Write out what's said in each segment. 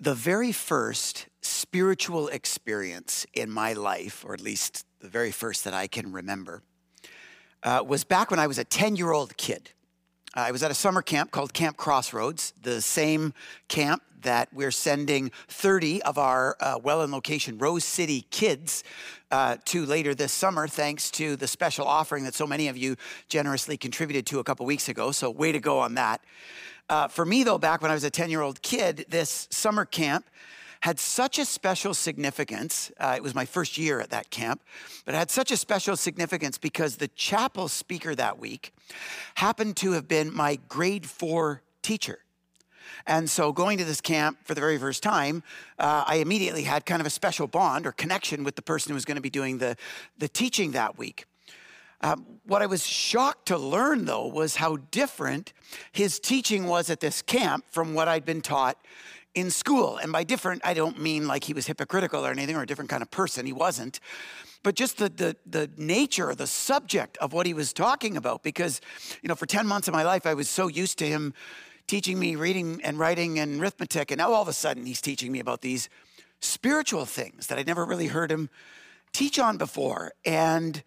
the very first spiritual experience in my life, or at least the very first that I can remember, uh, was back when I was a 10 year old kid. Uh, I was at a summer camp called Camp Crossroads, the same camp that we're sending 30 of our uh, Welland location Rose City kids uh, to later this summer, thanks to the special offering that so many of you generously contributed to a couple weeks ago. So, way to go on that. Uh, for me, though, back when I was a 10 year old kid, this summer camp had such a special significance. Uh, it was my first year at that camp, but it had such a special significance because the chapel speaker that week happened to have been my grade four teacher. And so, going to this camp for the very first time, uh, I immediately had kind of a special bond or connection with the person who was going to be doing the, the teaching that week. Um, what I was shocked to learn, though, was how different his teaching was at this camp from what I'd been taught in school. And by different, I don't mean like he was hypocritical or anything or a different kind of person. He wasn't. But just the, the, the nature, the subject of what he was talking about. Because, you know, for 10 months of my life, I was so used to him teaching me reading and writing and arithmetic. And now all of a sudden, he's teaching me about these spiritual things that I'd never really heard him teach on before. And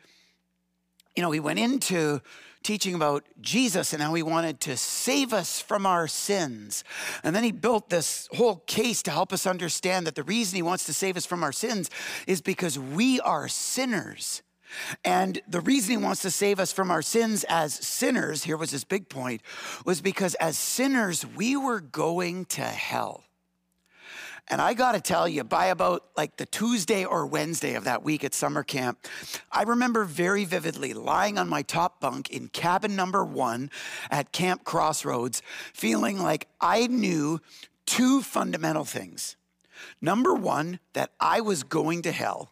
you know, he went into teaching about Jesus and how he wanted to save us from our sins. And then he built this whole case to help us understand that the reason he wants to save us from our sins is because we are sinners. And the reason he wants to save us from our sins as sinners, here was his big point, was because as sinners, we were going to hell. And I got to tell you, by about like the Tuesday or Wednesday of that week at summer camp, I remember very vividly lying on my top bunk in cabin number one at Camp Crossroads, feeling like I knew two fundamental things. Number one, that I was going to hell.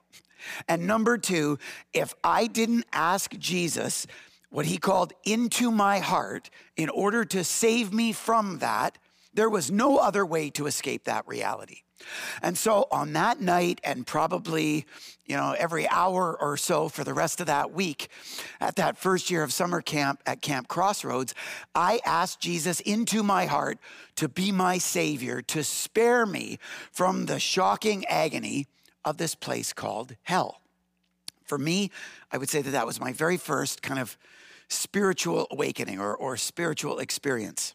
And number two, if I didn't ask Jesus what he called into my heart in order to save me from that, there was no other way to escape that reality. And so on that night, and probably, you know, every hour or so for the rest of that week, at that first year of summer camp at Camp Crossroads, I asked Jesus into my heart to be my Savior, to spare me from the shocking agony of this place called hell. For me, I would say that that was my very first kind of spiritual awakening or, or spiritual experience.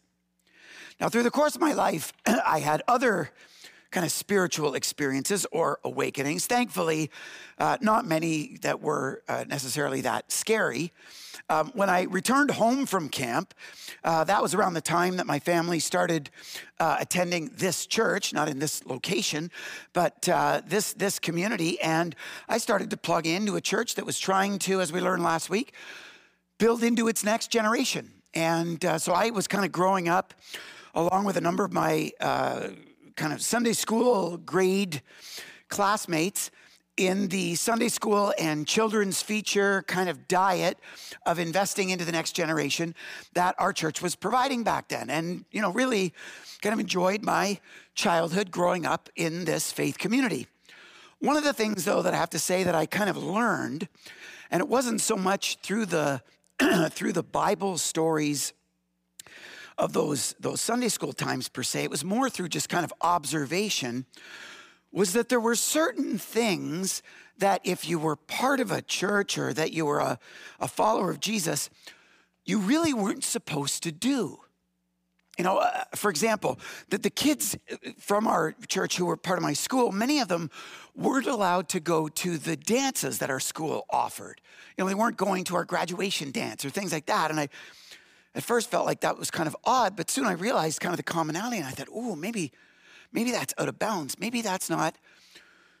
Now, through the course of my life, I had other kind of spiritual experiences or awakenings. Thankfully, uh, not many that were uh, necessarily that scary. Um, when I returned home from camp, uh, that was around the time that my family started uh, attending this church, not in this location, but uh, this this community, and I started to plug into a church that was trying to, as we learned last week, build into its next generation. And uh, so I was kind of growing up along with a number of my uh, kind of Sunday school grade classmates in the Sunday school and children's feature kind of diet of investing into the next generation that our church was providing back then. And, you know, really kind of enjoyed my childhood growing up in this faith community. One of the things, though, that I have to say that I kind of learned, and it wasn't so much through the through the Bible stories of those, those Sunday school times per se, it was more through just kind of observation, was that there were certain things that if you were part of a church or that you were a, a follower of Jesus, you really weren't supposed to do. You know, uh, for example, that the kids from our church who were part of my school, many of them weren't allowed to go to the dances that our school offered. You know, they weren't going to our graduation dance or things like that. And I, at first felt like that was kind of odd, but soon I realized kind of the commonality and I thought, oh, maybe, maybe that's out of bounds. Maybe that's not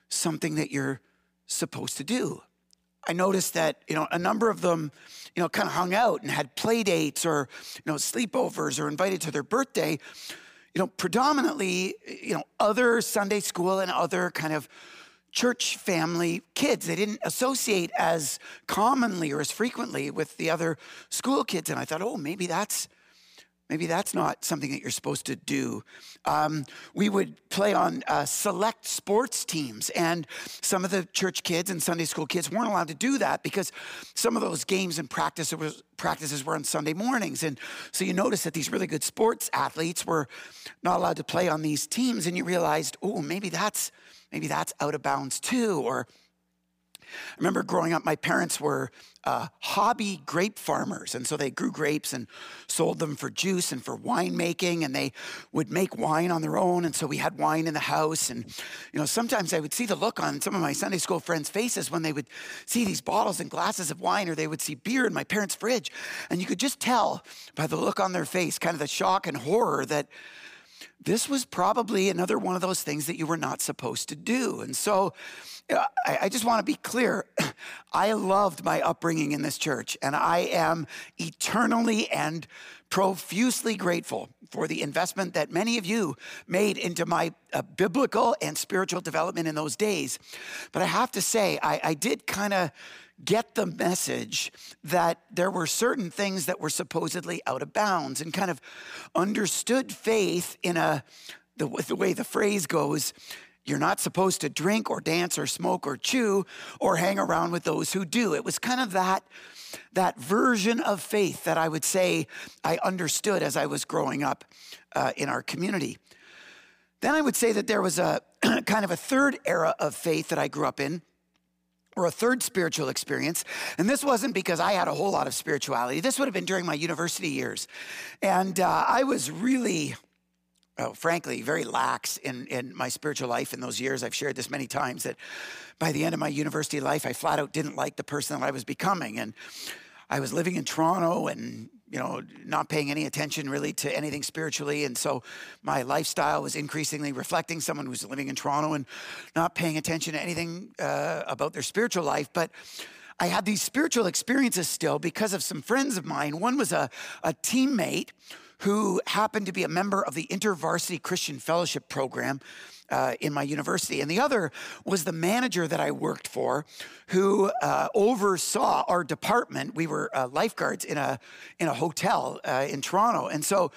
something that you're supposed to do. I noticed that, you know, a number of them, you know, kind of hung out and had play dates or, you know, sleepovers or invited to their birthday, you know, predominantly, you know, other Sunday school and other kind of church family kids. They didn't associate as commonly or as frequently with the other school kids. And I thought, oh, maybe that's Maybe that's not something that you're supposed to do. Um, we would play on uh, select sports teams, and some of the church kids and Sunday school kids weren't allowed to do that because some of those games and practices, practices were on Sunday mornings. And so you notice that these really good sports athletes were not allowed to play on these teams, and you realized, oh, maybe that's maybe that's out of bounds too, or I remember growing up, my parents were uh, hobby grape farmers. And so they grew grapes and sold them for juice and for winemaking. And they would make wine on their own. And so we had wine in the house. And, you know, sometimes I would see the look on some of my Sunday school friends' faces when they would see these bottles and glasses of wine or they would see beer in my parents' fridge. And you could just tell by the look on their face, kind of the shock and horror that this was probably another one of those things that you were not supposed to do. And so, I, I just want to be clear. I loved my upbringing in this church, and I am eternally and profusely grateful for the investment that many of you made into my uh, biblical and spiritual development in those days. But I have to say, I, I did kind of get the message that there were certain things that were supposedly out of bounds and kind of understood faith in a the, the way the phrase goes you're not supposed to drink or dance or smoke or chew or hang around with those who do. It was kind of that, that version of faith that I would say I understood as I was growing up uh, in our community. Then I would say that there was a kind of a third era of faith that I grew up in or a third spiritual experience. And this wasn't because I had a whole lot of spirituality. This would have been during my university years. And uh, I was really oh, frankly, very lax in, in my spiritual life in those years. I've shared this many times that by the end of my university life, I flat out didn't like the person that I was becoming. And I was living in Toronto and, you know, not paying any attention really to anything spiritually. And so my lifestyle was increasingly reflecting someone who's living in Toronto and not paying attention to anything uh, about their spiritual life. But I had these spiritual experiences still because of some friends of mine. One was a, a teammate who happened to be a member of the InterVarsity Christian Fellowship Program uh, in my university. And the other was the manager that I worked for who uh, oversaw our department. We were uh, lifeguards in a, in a hotel uh, in Toronto. And so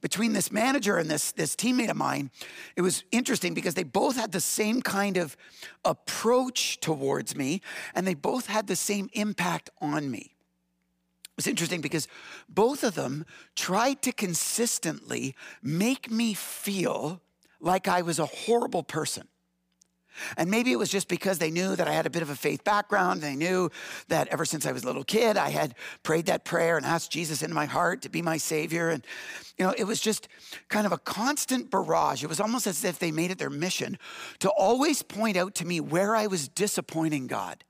between this manager and this, this teammate of mine, it was interesting because they both had the same kind of approach towards me and they both had the same impact on me. It was interesting because both of them tried to consistently make me feel like I was a horrible person. And maybe it was just because they knew that I had a bit of a faith background. They knew that ever since I was a little kid, I had prayed that prayer and asked Jesus into my heart to be my savior. And, you know, it was just kind of a constant barrage. It was almost as if they made it their mission to always point out to me where I was disappointing God.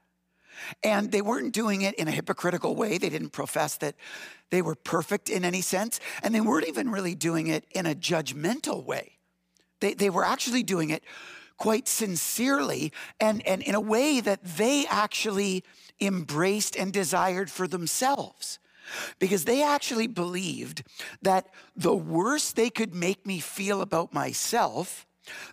And they weren't doing it in a hypocritical way. They didn't profess that they were perfect in any sense. And they weren't even really doing it in a judgmental way. They, they were actually doing it quite sincerely and, and in a way that they actually embraced and desired for themselves. Because they actually believed that the worse they could make me feel about myself,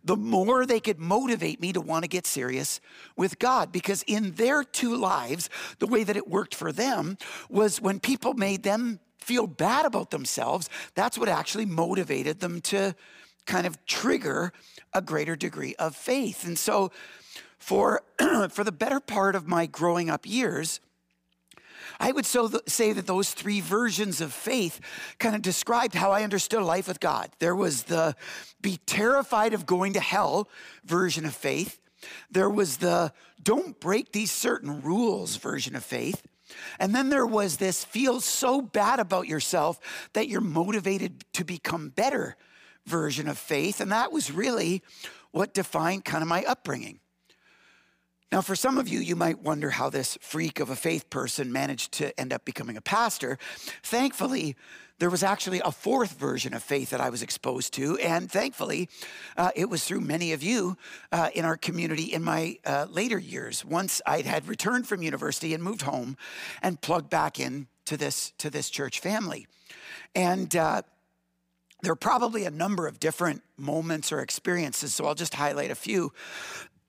the more they could motivate me to want to get serious with God. Because in their two lives, the way that it worked for them was when people made them feel bad about themselves, that's what actually motivated them to kind of trigger a greater degree of faith. And so, for, for the better part of my growing up years, I would so th- say that those three versions of faith kind of described how I understood life with God. There was the be terrified of going to hell version of faith. There was the don't break these certain rules version of faith. And then there was this feel so bad about yourself that you're motivated to become better version of faith. And that was really what defined kind of my upbringing. Now, for some of you, you might wonder how this freak of a faith person managed to end up becoming a pastor. Thankfully, there was actually a fourth version of faith that I was exposed to. And thankfully, uh, it was through many of you uh, in our community in my uh, later years. Once I had returned from university and moved home and plugged back in to this, to this church family. And uh, there are probably a number of different moments or experiences, so I'll just highlight a few.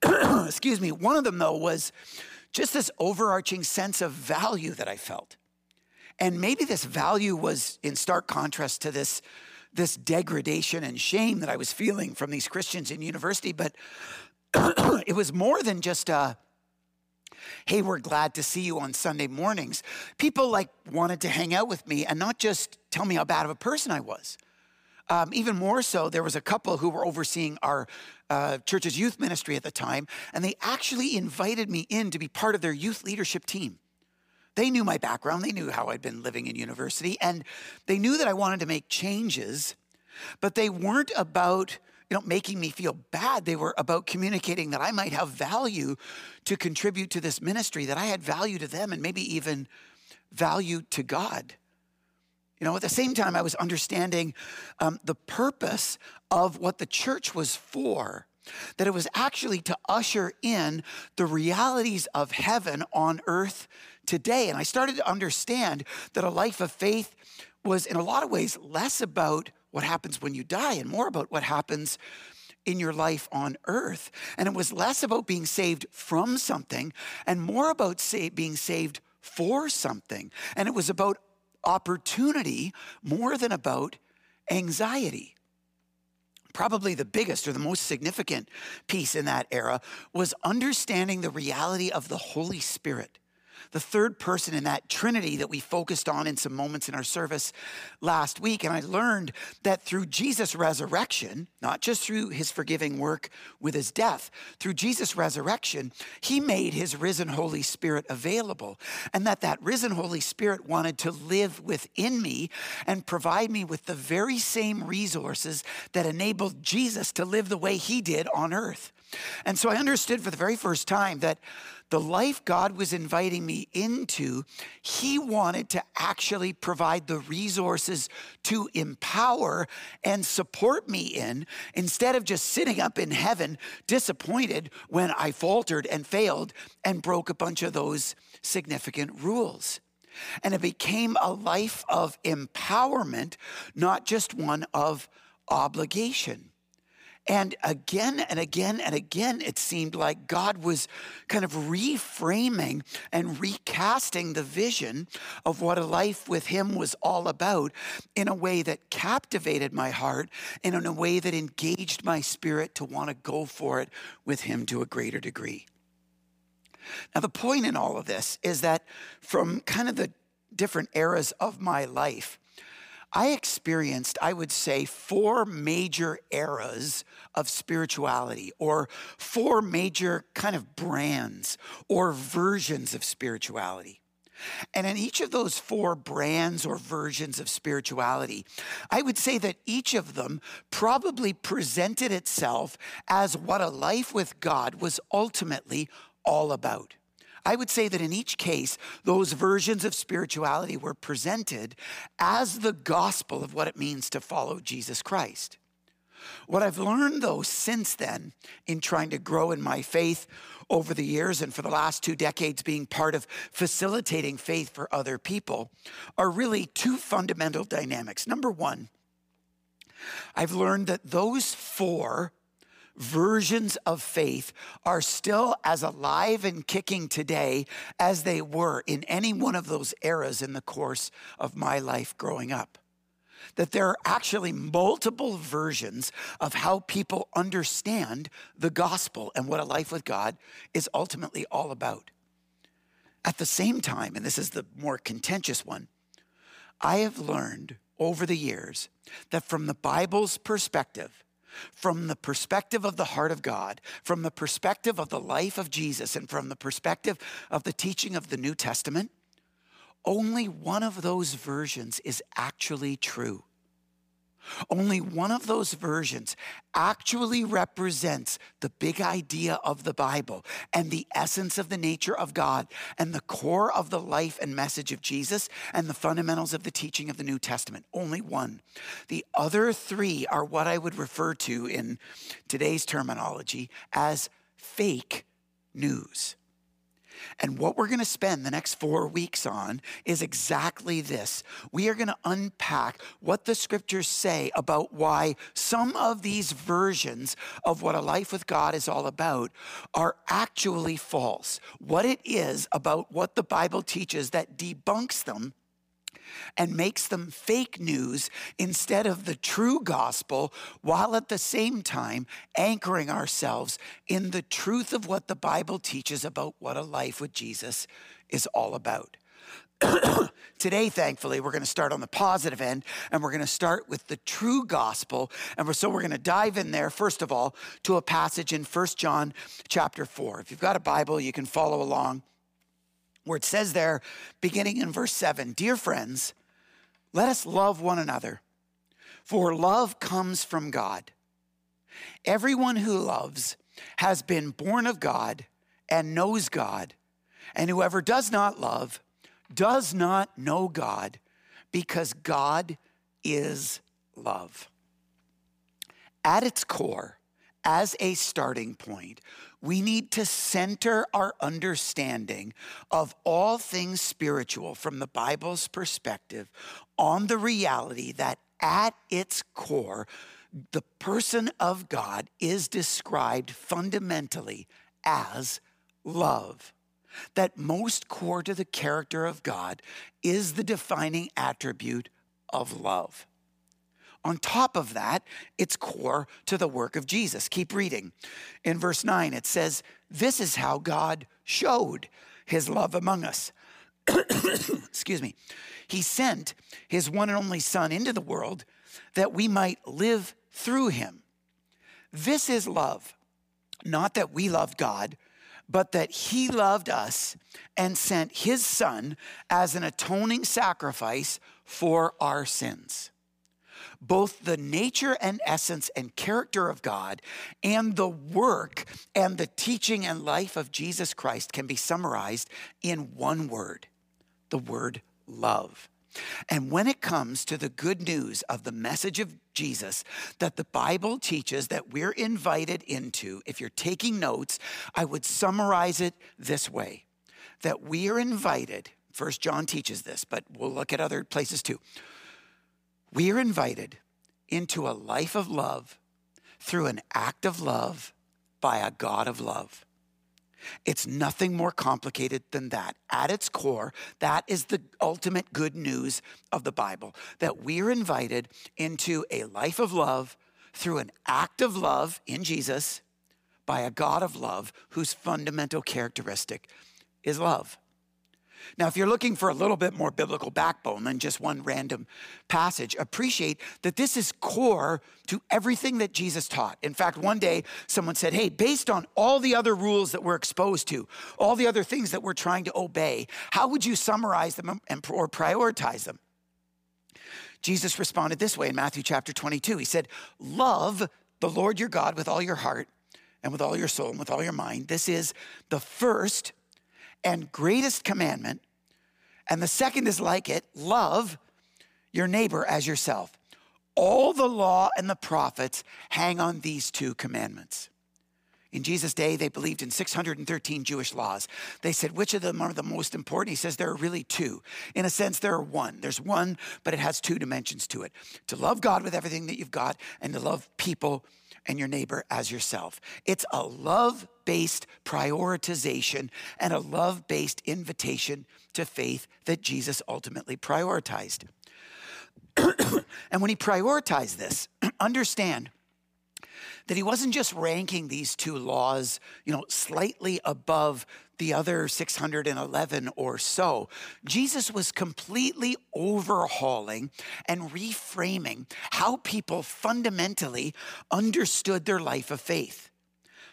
excuse me, one of them though was just this overarching sense of value that I felt. And maybe this value was in stark contrast to this, this degradation and shame that I was feeling from these Christians in university, but it was more than just a, hey, we're glad to see you on Sunday mornings. People like wanted to hang out with me and not just tell me how bad of a person I was. Um, even more so, there was a couple who were overseeing our uh, church's youth ministry at the time, and they actually invited me in to be part of their youth leadership team. They knew my background, they knew how I'd been living in university, and they knew that I wanted to make changes, but they weren't about you know, making me feel bad. They were about communicating that I might have value to contribute to this ministry, that I had value to them and maybe even value to God. You know, at the same time, I was understanding um, the purpose of what the church was for, that it was actually to usher in the realities of heaven on earth today. And I started to understand that a life of faith was, in a lot of ways, less about what happens when you die and more about what happens in your life on earth. And it was less about being saved from something and more about being saved for something. And it was about opportunity more than about anxiety. Probably the biggest or the most significant piece in that era was understanding the reality of the Holy Spirit the third person in that Trinity that we focused on in some moments in our service last week. And I learned that through Jesus' resurrection, not just through his forgiving work with his death, through Jesus' resurrection, he made his risen Holy Spirit available. And that that risen Holy Spirit wanted to live within me and provide me with the very same resources that enabled Jesus to live the way he did on earth. And so I understood for the very first time that the life God was inviting me into, He wanted to actually provide the resources to empower and support me in instead of just sitting up in heaven disappointed when I faltered and failed and broke a bunch of those significant rules. And it became a life of empowerment, not just one of obligation. And again and again and again, it seemed like God was kind of reframing and recasting the vision of what a life with Him was all about in a way that captivated my heart and in a way that engaged my spirit to want to go for it with Him to a greater degree. Now, the point in all of this is that from kind of the different eras of my life, I experienced, I would say, four major eras of spirituality, or four major kind of brands or versions of spirituality. And in each of those four brands or versions of spirituality, I would say that each of them probably presented itself as what a life with God was ultimately all about. I would say that in each case, those versions of spirituality were presented as the gospel of what it means to follow Jesus Christ. What I've learned, though, since then, in trying to grow in my faith over the years and for the last two decades being part of facilitating faith for other people, are really two fundamental dynamics. Number one, I've learned that those four versions of faith are still as alive and kicking today as they were in any one of those eras in the course of my life growing up. That there are actually multiple versions of how people understand the gospel and what a life with God is ultimately all about. At the same time, and this is the more contentious one, I have learned over the years that from the Bible's perspective, from the perspective of the heart of God, from the perspective of the life of Jesus, and from the perspective of the teaching of the New Testament, only one of those versions is actually true. Only one of those versions actually represents the big idea of the Bible and the essence of the nature of God and the core of the life and message of Jesus and the fundamentals of the teaching of the New Testament. Only one. The other three are what I would refer to in today's terminology as fake news. And what we're going to spend the next four weeks on is exactly this. We are going to unpack what the scriptures say about why some of these versions of what a life with God is all about are actually false. What it is about what the Bible teaches that debunks them and makes them fake news instead of the true gospel, while at the same time anchoring ourselves in the truth of what the Bible teaches about what a life with Jesus is all about. Today, thankfully, we're going to start on the positive end and we're going to start with the true gospel. And we're, so we're going to dive in there, first of all, to a passage in 1 John chapter 4. If you've got a Bible, you can follow along where it says there, beginning in verse 7 Dear friends, let us love one another, for love comes from God. Everyone who loves has been born of God and knows God, and whoever does not love, does not know God because God is love. At its core, as a starting point, we need to center our understanding of all things spiritual from the Bible's perspective on the reality that at its core, the person of God is described fundamentally as love that most core to the character of God is the defining attribute of love. On top of that, it's core to the work of Jesus. Keep reading. In verse 9, it says, This is how God showed his love among us. Excuse me. He sent his one and only Son into the world that we might live through him. This is love. Not that we loved God, but that he loved us and sent his son as an atoning sacrifice for our sins. Both the nature and essence and character of God and the work and the teaching and life of Jesus Christ can be summarized in one word the word love. And when it comes to the good news of the message of Jesus that the Bible teaches that we're invited into, if you're taking notes, I would summarize it this way that we are invited, First John teaches this, but we'll look at other places too. We are invited into a life of love through an act of love by a God of love. It's nothing more complicated than that. At its core, that is the ultimate good news of the Bible that we are invited into a life of love through an act of love in Jesus by a God of love whose fundamental characteristic is love. Now, if you're looking for a little bit more biblical backbone than just one random passage, appreciate that this is core to everything that Jesus taught. In fact, one day someone said, Hey, based on all the other rules that we're exposed to, all the other things that we're trying to obey, how would you summarize them or prioritize them? Jesus responded this way in Matthew chapter 22. He said, Love the Lord your God with all your heart and with all your soul and with all your mind. This is the first and greatest commandment. And the second is like it love your neighbor as yourself. All the law and the prophets hang on these two commandments. In Jesus' day, they believed in 613 Jewish laws. They said, which of them are the most important? He says, there are really two. In a sense, there are one. There's one, but it has two dimensions to it to love God with everything that you've got and to love people and your neighbor as yourself. It's a love based prioritization and a love based invitation to faith that Jesus ultimately prioritized. and when he prioritized this, understand that he wasn't just ranking these two laws, you know, slightly above the other 611 or so. Jesus was completely overhauling and reframing how people fundamentally understood their life of faith.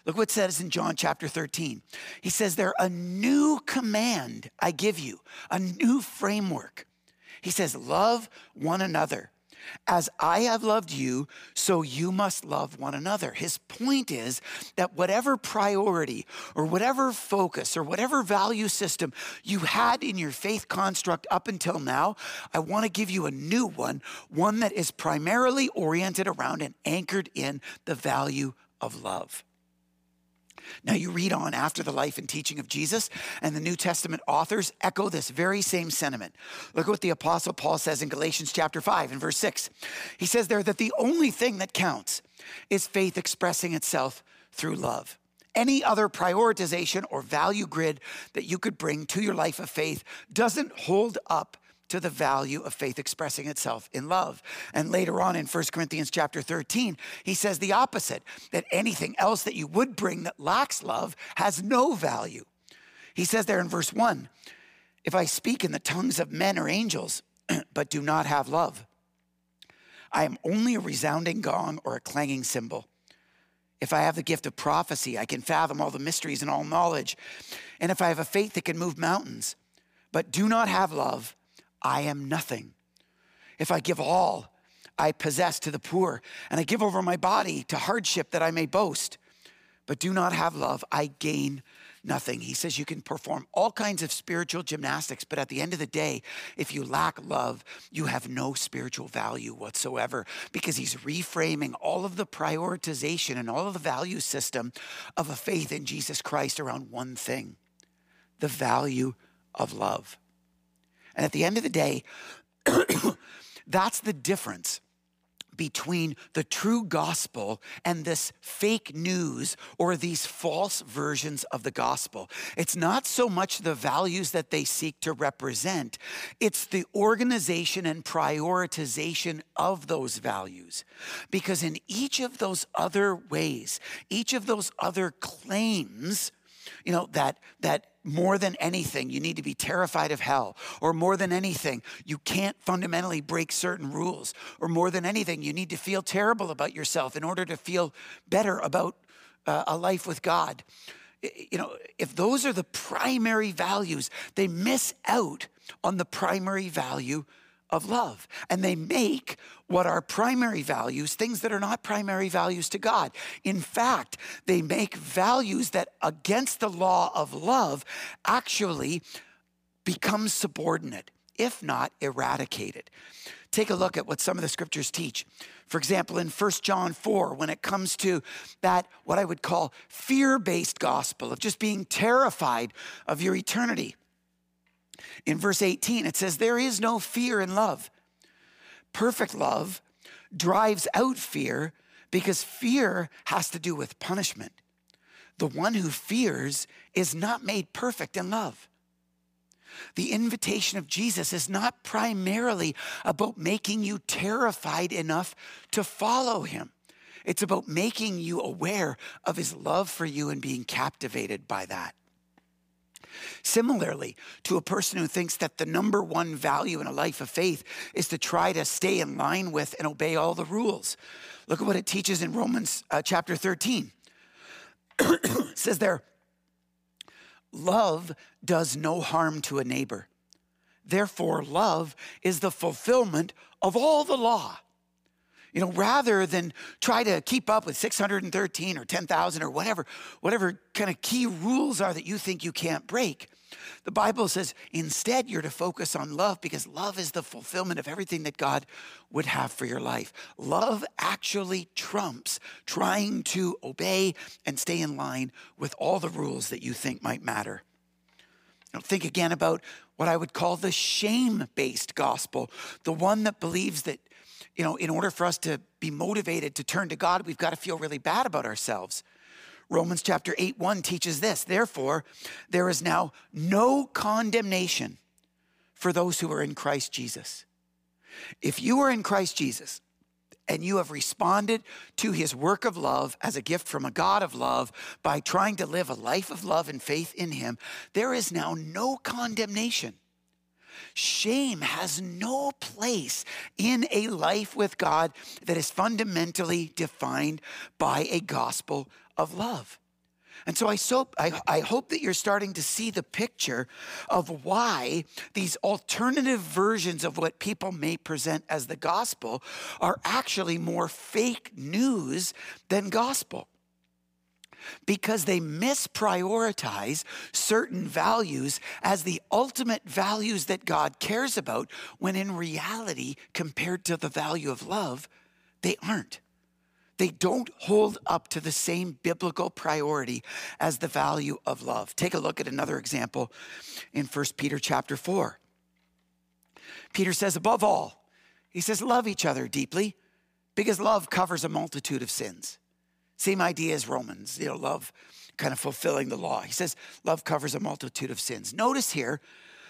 Look what it says in John chapter 13. He says, There a new command I give you, a new framework. He says, Love one another. As I have loved you, so you must love one another. His point is that whatever priority or whatever focus or whatever value system you had in your faith construct up until now, I want to give you a new one, one that is primarily oriented around and anchored in the value of love. Now, you read on after the life and teaching of Jesus, and the New Testament authors echo this very same sentiment. Look at what the Apostle Paul says in Galatians chapter 5 and verse 6. He says there that the only thing that counts is faith expressing itself through love. Any other prioritization or value grid that you could bring to your life of faith doesn't hold up to the value of faith expressing itself in love. And later on in 1 Corinthians chapter 13, he says the opposite that anything else that you would bring that lacks love has no value. He says there in verse 1 if I speak in the tongues of men or angels, but do not have love, I am only a resounding gong or a clanging cymbal. If I have the gift of prophecy, I can fathom all the mysteries and all knowledge. And if I have a faith that can move mountains, but do not have love, I am nothing. If I give all I possess to the poor, and I give over my body to hardship that I may boast, but do not have love, I gain nothing. He says you can perform all kinds of spiritual gymnastics, but at the end of the day, if you lack love, you have no spiritual value whatsoever because he's reframing all of the prioritization and all of the value system of a faith in Jesus Christ around one thing the value of love. And at the end of the day, that's the difference between the true gospel and this fake news or these false versions of the gospel. It's not so much the values that they seek to represent, it's the organization and prioritization of those values. Because in each of those other ways, each of those other claims, you know, that, that more than anything, you need to be terrified of hell. Or more than anything, you can't fundamentally break certain rules. Or more than anything, you need to feel terrible about yourself in order to feel better about uh, a life with God. You know, if those are the primary values, they miss out on the primary value of love. And they make what are primary values things that are not primary values to God. In fact, they make values that against the law of love actually become subordinate, if not eradicated. Take a look at what some of the scriptures teach. For example, in 1 John 4, when it comes to that, what I would call fear based gospel of just being terrified of your eternity. In verse 18, it says, There is no fear in love. Perfect love drives out fear because fear has to do with punishment. The one who fears is not made perfect in love. The invitation of Jesus is not primarily about making you terrified enough to follow him. It's about making you aware of his love for you and being captivated by that. Similarly, to a person who thinks that the number one value in a life of faith is to try to stay in line with and obey all the rules. Look at what it teaches in Romans uh, chapter 13. it says there, love does no harm to a neighbor. Therefore, love is the fulfillment of all the law. You know, rather than try to keep up with 613 or 10,000 or whatever, whatever kind of key rules are that you think you can't break, the Bible says instead you're to focus on love because love is the fulfillment of everything that God would have for your life. Love actually trumps trying to obey and stay in line with all the rules that you think might matter. Now, think again about what I would call the shame based gospel, the one that believes that you know, in order for us to be motivated to turn to God, we've got to feel really bad about ourselves. Romans chapter 8, 1 teaches this. Therefore, there is now no condemnation for those who are in Christ Jesus. If you are in Christ Jesus and you have responded to his work of love as a gift from a God of love by trying to live a life of love and faith in him, there is now no condemnation Shame has no place in a life with God that is fundamentally defined by a gospel of love. And so I, so I, I, hope that you're starting to see the picture of why these alternative versions of what people may present as the gospel are actually more fake news than gospel because they misprioritize certain values as the ultimate values that God cares about, when in reality, compared to the value of love, they aren't. They don't hold up to the same biblical priority as the value of love. Take a look at another example in 1 Peter chapter 4. Peter says, above all, he says, love each other deeply because love covers a multitude of sins. Same idea as Romans, you know, love kind of fulfilling the law. He says, love covers a multitude of sins. Notice here,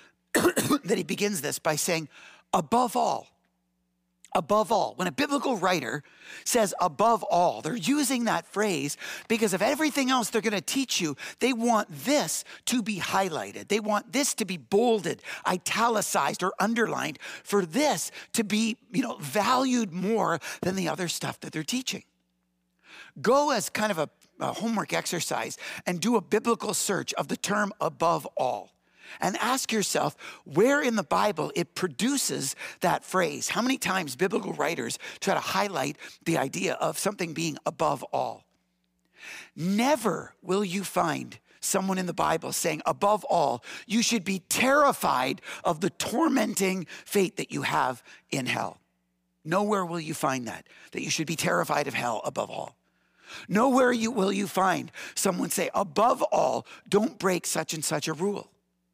that he begins this by saying, above all, above all. When a biblical writer says above all, they're using that phrase because of everything else they're going to teach you. They want this to be highlighted. They want this to be bolded, italicized, or underlined for this to be, you know, valued more than the other stuff that they're teaching. Go as kind of a, a homework exercise and do a biblical search of the term above all and ask yourself where in the Bible it produces that phrase. How many times biblical writers try to highlight the idea of something being above all? Never will you find someone in the Bible saying, above all, you should be terrified of the tormenting fate that you have in hell. Nowhere will you find that, that you should be terrified of hell above all. Nowhere you, will you find someone say, above all, don't break such and such a rule.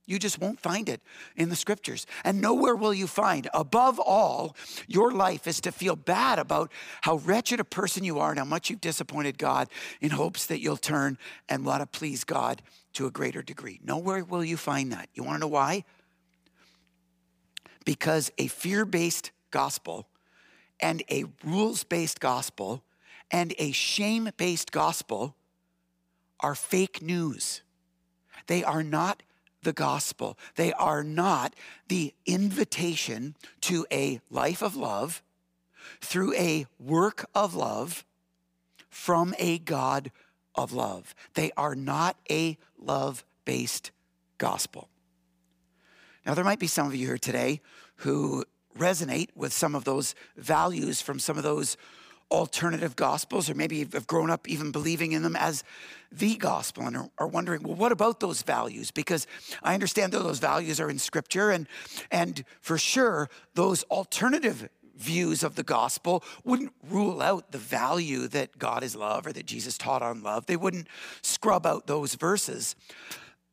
You just won't find it in the scriptures. And nowhere will you find, above all, your life is to feel bad about how wretched a person you are and how much you've disappointed God in hopes that you'll turn and want to please God to a greater degree. Nowhere will you find that. You want to know why? Because a fear based gospel and a rules based gospel and a shame based gospel are fake news. They are not the gospel. They are not the invitation to a life of love through a work of love from a God of love. They are not a love based gospel. Now, there might be some of you here today who resonate with some of those values from some of those alternative gospels, or maybe have grown up even believing in them as the gospel and are, wondering, well, what about those values? Because I understand that those values are in scripture, and, and for sure, those alternative views of the gospel wouldn't rule out the value that God is love or that Jesus taught on love. They wouldn't scrub out those verses.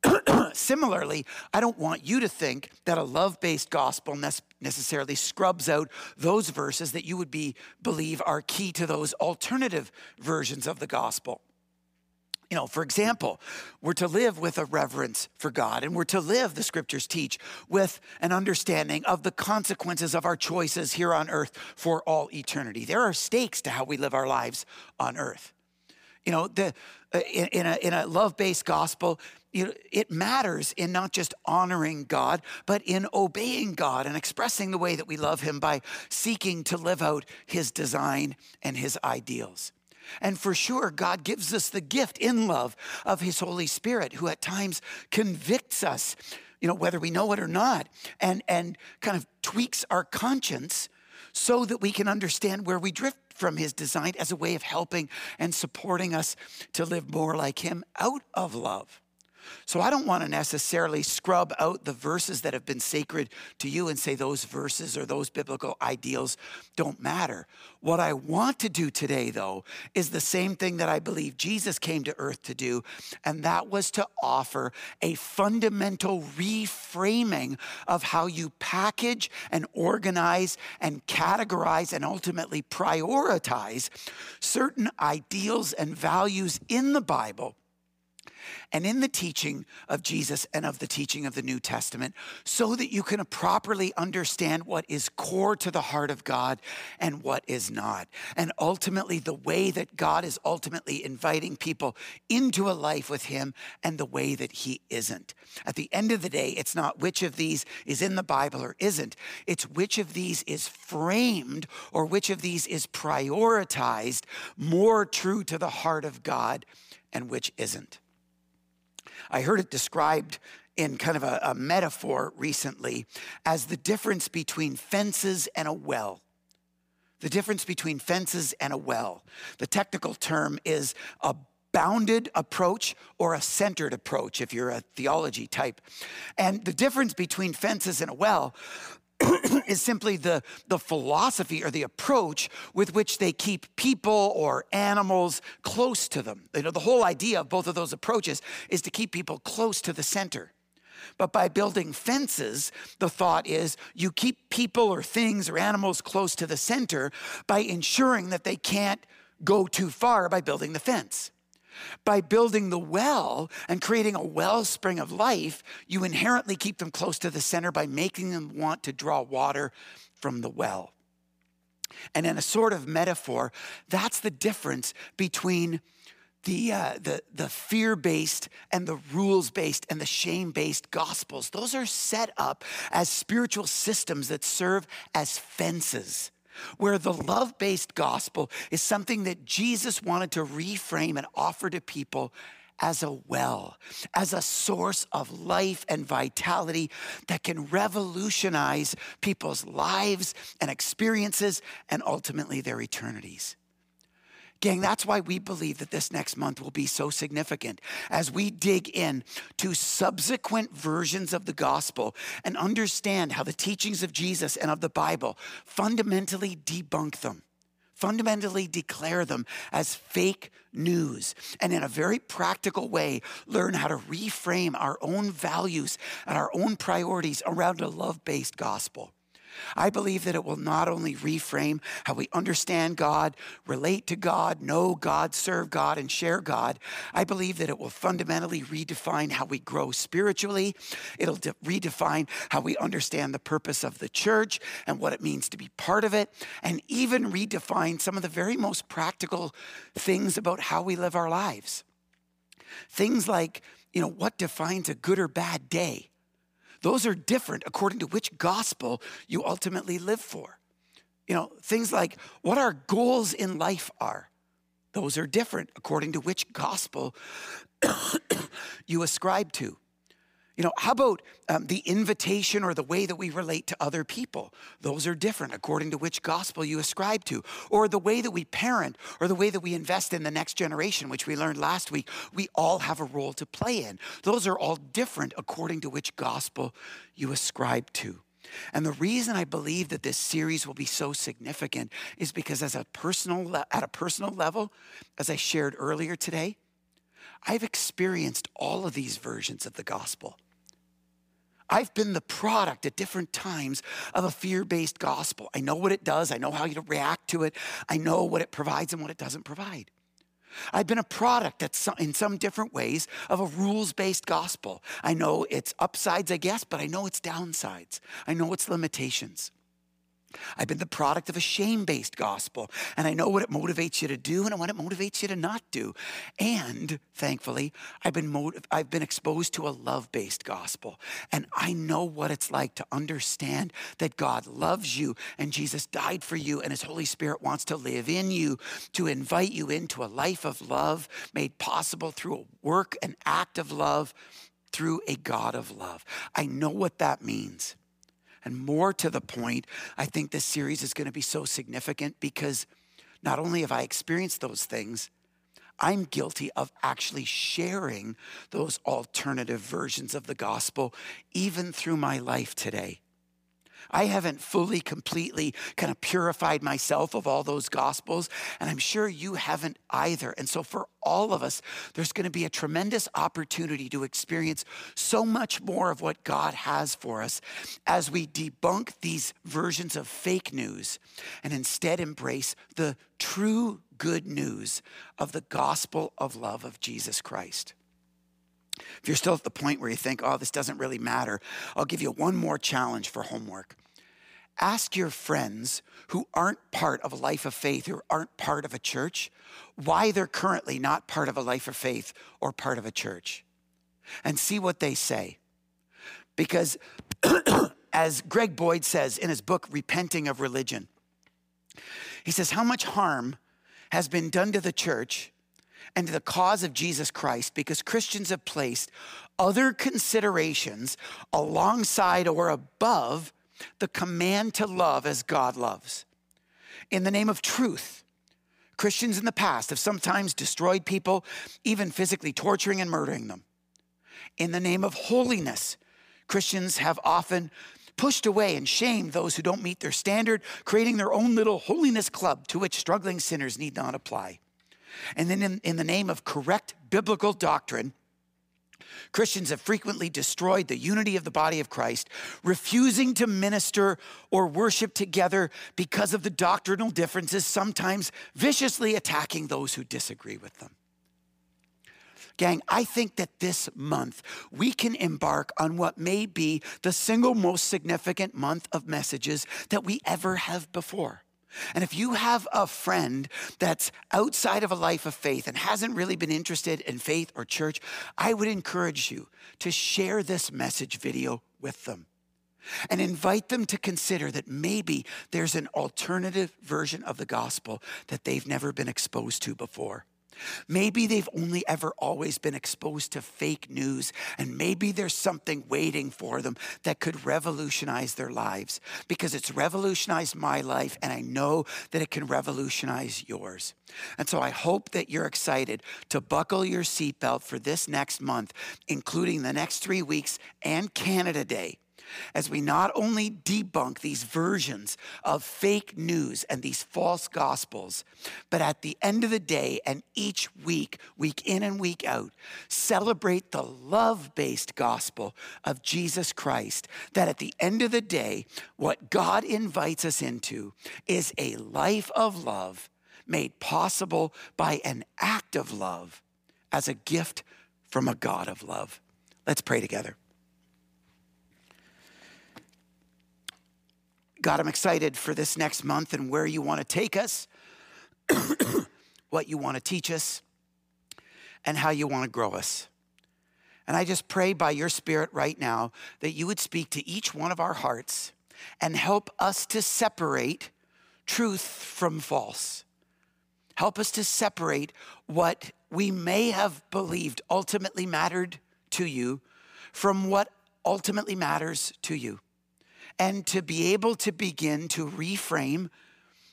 Similarly, I don't want you to think that a love based gospel necessarily scrubs out those verses that you would be believe are key to those alternative versions of the gospel. You know, for example, we're to live with a reverence for God and we're to live, the scriptures teach, with an understanding of the consequences of our choices here on earth for all eternity. There are stakes to how we live our lives on earth. You know, the, uh, in, in a, in a love based gospel, you know, it matters in not just honoring God, but in obeying God and expressing the way that we love Him by seeking to live out His design and His ideals. And for sure, God gives us the gift in love of His Holy Spirit, who at times convicts us, you know, whether we know it or not, and, and kind of tweaks our conscience so that we can understand where we drift from His design as a way of helping and supporting us to live more like Him out of love. So I don't want to necessarily scrub out the verses that have been sacred to you and say those verses or those biblical ideals don't matter. What I want to do today, though, is the same thing that I believe Jesus came to earth to do, and that was to offer a fundamental reframing of how you package and organize and categorize and ultimately prioritize certain ideals and values in the Bible and in the teaching of Jesus and of the teaching of the New Testament so that you can properly understand what is core to the heart of God and what is not. And ultimately, the way that God is ultimately inviting people into a life with Him and the way that He isn't. At the end of the day, it's not which of these is in the Bible or isn't, it's which of these is framed or which of these is prioritized more true to the heart of God and which isn't. I heard it described in kind of a, a metaphor recently as the difference between fences and a well the difference between fences and a well. The technical term is a bounded approach or a centered approach if you're a theology type. And the difference between fences and a well is simply the, the philosophy or the approach with which they keep people or animals close to them. You know, the whole idea of both of those approaches is to keep people close to the center. But by building fences, the thought is you keep people or things or animals close to the center by ensuring that they can't go too far by building the fence. By building the well and creating a wellspring of life, you inherently keep them close to the center by making them want to draw water from the well. And in a sort of metaphor, that's the difference between the, uh, the, the fear based and the rules based and the shame based gospels. Those are set up as spiritual systems that serve as fences. Where the love based gospel is something that Jesus wanted to reframe and offer to people as a well, as a source of life and vitality that can revolutionize people's lives and experiences and ultimately their eternities. Gang, that's why we believe that this next month will be so significant as we dig in to subsequent versions of the gospel and understand how the teachings of Jesus and of the Bible fundamentally debunk them, fundamentally declare them as fake news, and in a very practical way, learn how to reframe our own values and our own priorities around a love based gospel. I believe that it will not only reframe how we understand God, relate to God, know God, serve God, and share God. I believe that it will fundamentally redefine how we grow spiritually. It'll de- redefine how we understand the purpose of the church and what it means to be part of it, and even redefine some of the very most practical things about how we live our lives. Things like, you know, what defines a good or bad day? Those are different according to which gospel you ultimately live for. You know, things like what our goals in life are. Those are different according to which gospel you ascribe to. You know, how about um, the invitation or the way that we relate to other people? Those are different according to which gospel you ascribe to. Or the way that we parent or the way that we invest in the next generation, which we learned last week, we all have a role to play in. Those are all different according to which gospel you ascribe to. And the reason I believe that this series will be so significant is because as a personal at a personal level, as I shared earlier today, I've experienced all of these versions of the gospel. I've been the product at different times of a fear based gospel. I know what it does, I know how you react to it, I know what it provides and what it doesn't provide. I've been a product in some different ways of a rules based gospel. I know its upsides, I guess, but I know its downsides. I know its limitations. I've been the product of a shame based gospel, and I know what it motivates you to do and what it motivates you to not do. And thankfully, I've been, motiv- I've been exposed to a love based gospel, and I know what it's like to understand that God loves you and Jesus died for you, and His Holy Spirit wants to live in you to invite you into a life of love made possible through a work, an act of love, through a God of love. I know what that means. And more to the point, I think this series is going to be so significant because not only have I experienced those things, I'm guilty of actually sharing those alternative versions of the gospel even through my life today. I haven't fully, completely kind of purified myself of all those gospels, and I'm sure you haven't either. And so, for all of us, there's going to be a tremendous opportunity to experience so much more of what God has for us as we debunk these versions of fake news and instead embrace the true good news of the gospel of love of Jesus Christ. If you're still at the point where you think, oh, this doesn't really matter, I'll give you one more challenge for homework. Ask your friends who aren't part of a life of faith, who aren't part of a church, why they're currently not part of a life of faith or part of a church, and see what they say. Because, as Greg Boyd says in his book, Repenting of Religion, he says, How much harm has been done to the church and to the cause of Jesus Christ because Christians have placed other considerations alongside or above the command to love as God loves. In the name of truth, Christians in the past have sometimes destroyed people, even physically torturing and murdering them. In the name of holiness, Christians have often pushed away and shamed those who don't meet their standard, creating their own little holiness club to which struggling sinners need not apply. And then, in, in the name of correct biblical doctrine, Christians have frequently destroyed the unity of the body of Christ, refusing to minister or worship together because of the doctrinal differences, sometimes viciously attacking those who disagree with them. Gang, I think that this month we can embark on what may be the single most significant month of messages that we ever have before. And if you have a friend that's outside of a life of faith and hasn't really been interested in faith or church, I would encourage you to share this message video with them and invite them to consider that maybe there's an alternative version of the gospel that they've never been exposed to before. Maybe they've only ever always been exposed to fake news, and maybe there's something waiting for them that could revolutionize their lives because it's revolutionized my life, and I know that it can revolutionize yours. And so I hope that you're excited to buckle your seatbelt for this next month, including the next three weeks and Canada Day as we not only debunk these versions of fake news and these false gospels, but at the end of the day and each week, week in and week out, celebrate the love based gospel of Jesus Christ. That at the end of the day, what God invites us into is a life of love made possible by an act of love as a gift from a God of love. Let's pray together. God, I'm excited for this next month and where you want to take us, what you want to teach us, and how you want to grow us. And I just pray by your Spirit right now that you would speak to each one of our hearts and help us to separate truth from false. Help us to separate what we may have believed ultimately mattered to you from what ultimately matters to you and to be able to begin to reframe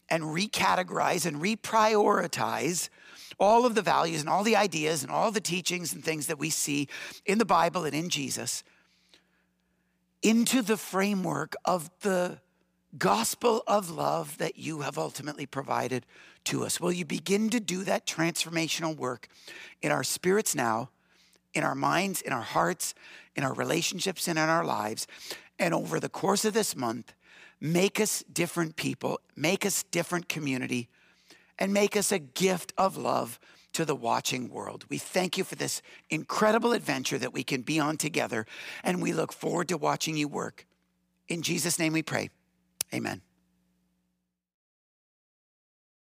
and recategorize and reprioritize all of the values and all the ideas and all the teachings and things that we see in the Bible and in Jesus into the framework of the gospel of love that you have ultimately provided to us. Will you begin to do that transformational work in our spirits now, in our minds, in our hearts, in our relationships, and in our lives? And over the course of this month, make us different people, make us different community, and make us a gift of love to the watching world. We thank you for this incredible adventure that we can be on together, and we look forward to watching you work. In Jesus' name we pray. Amen.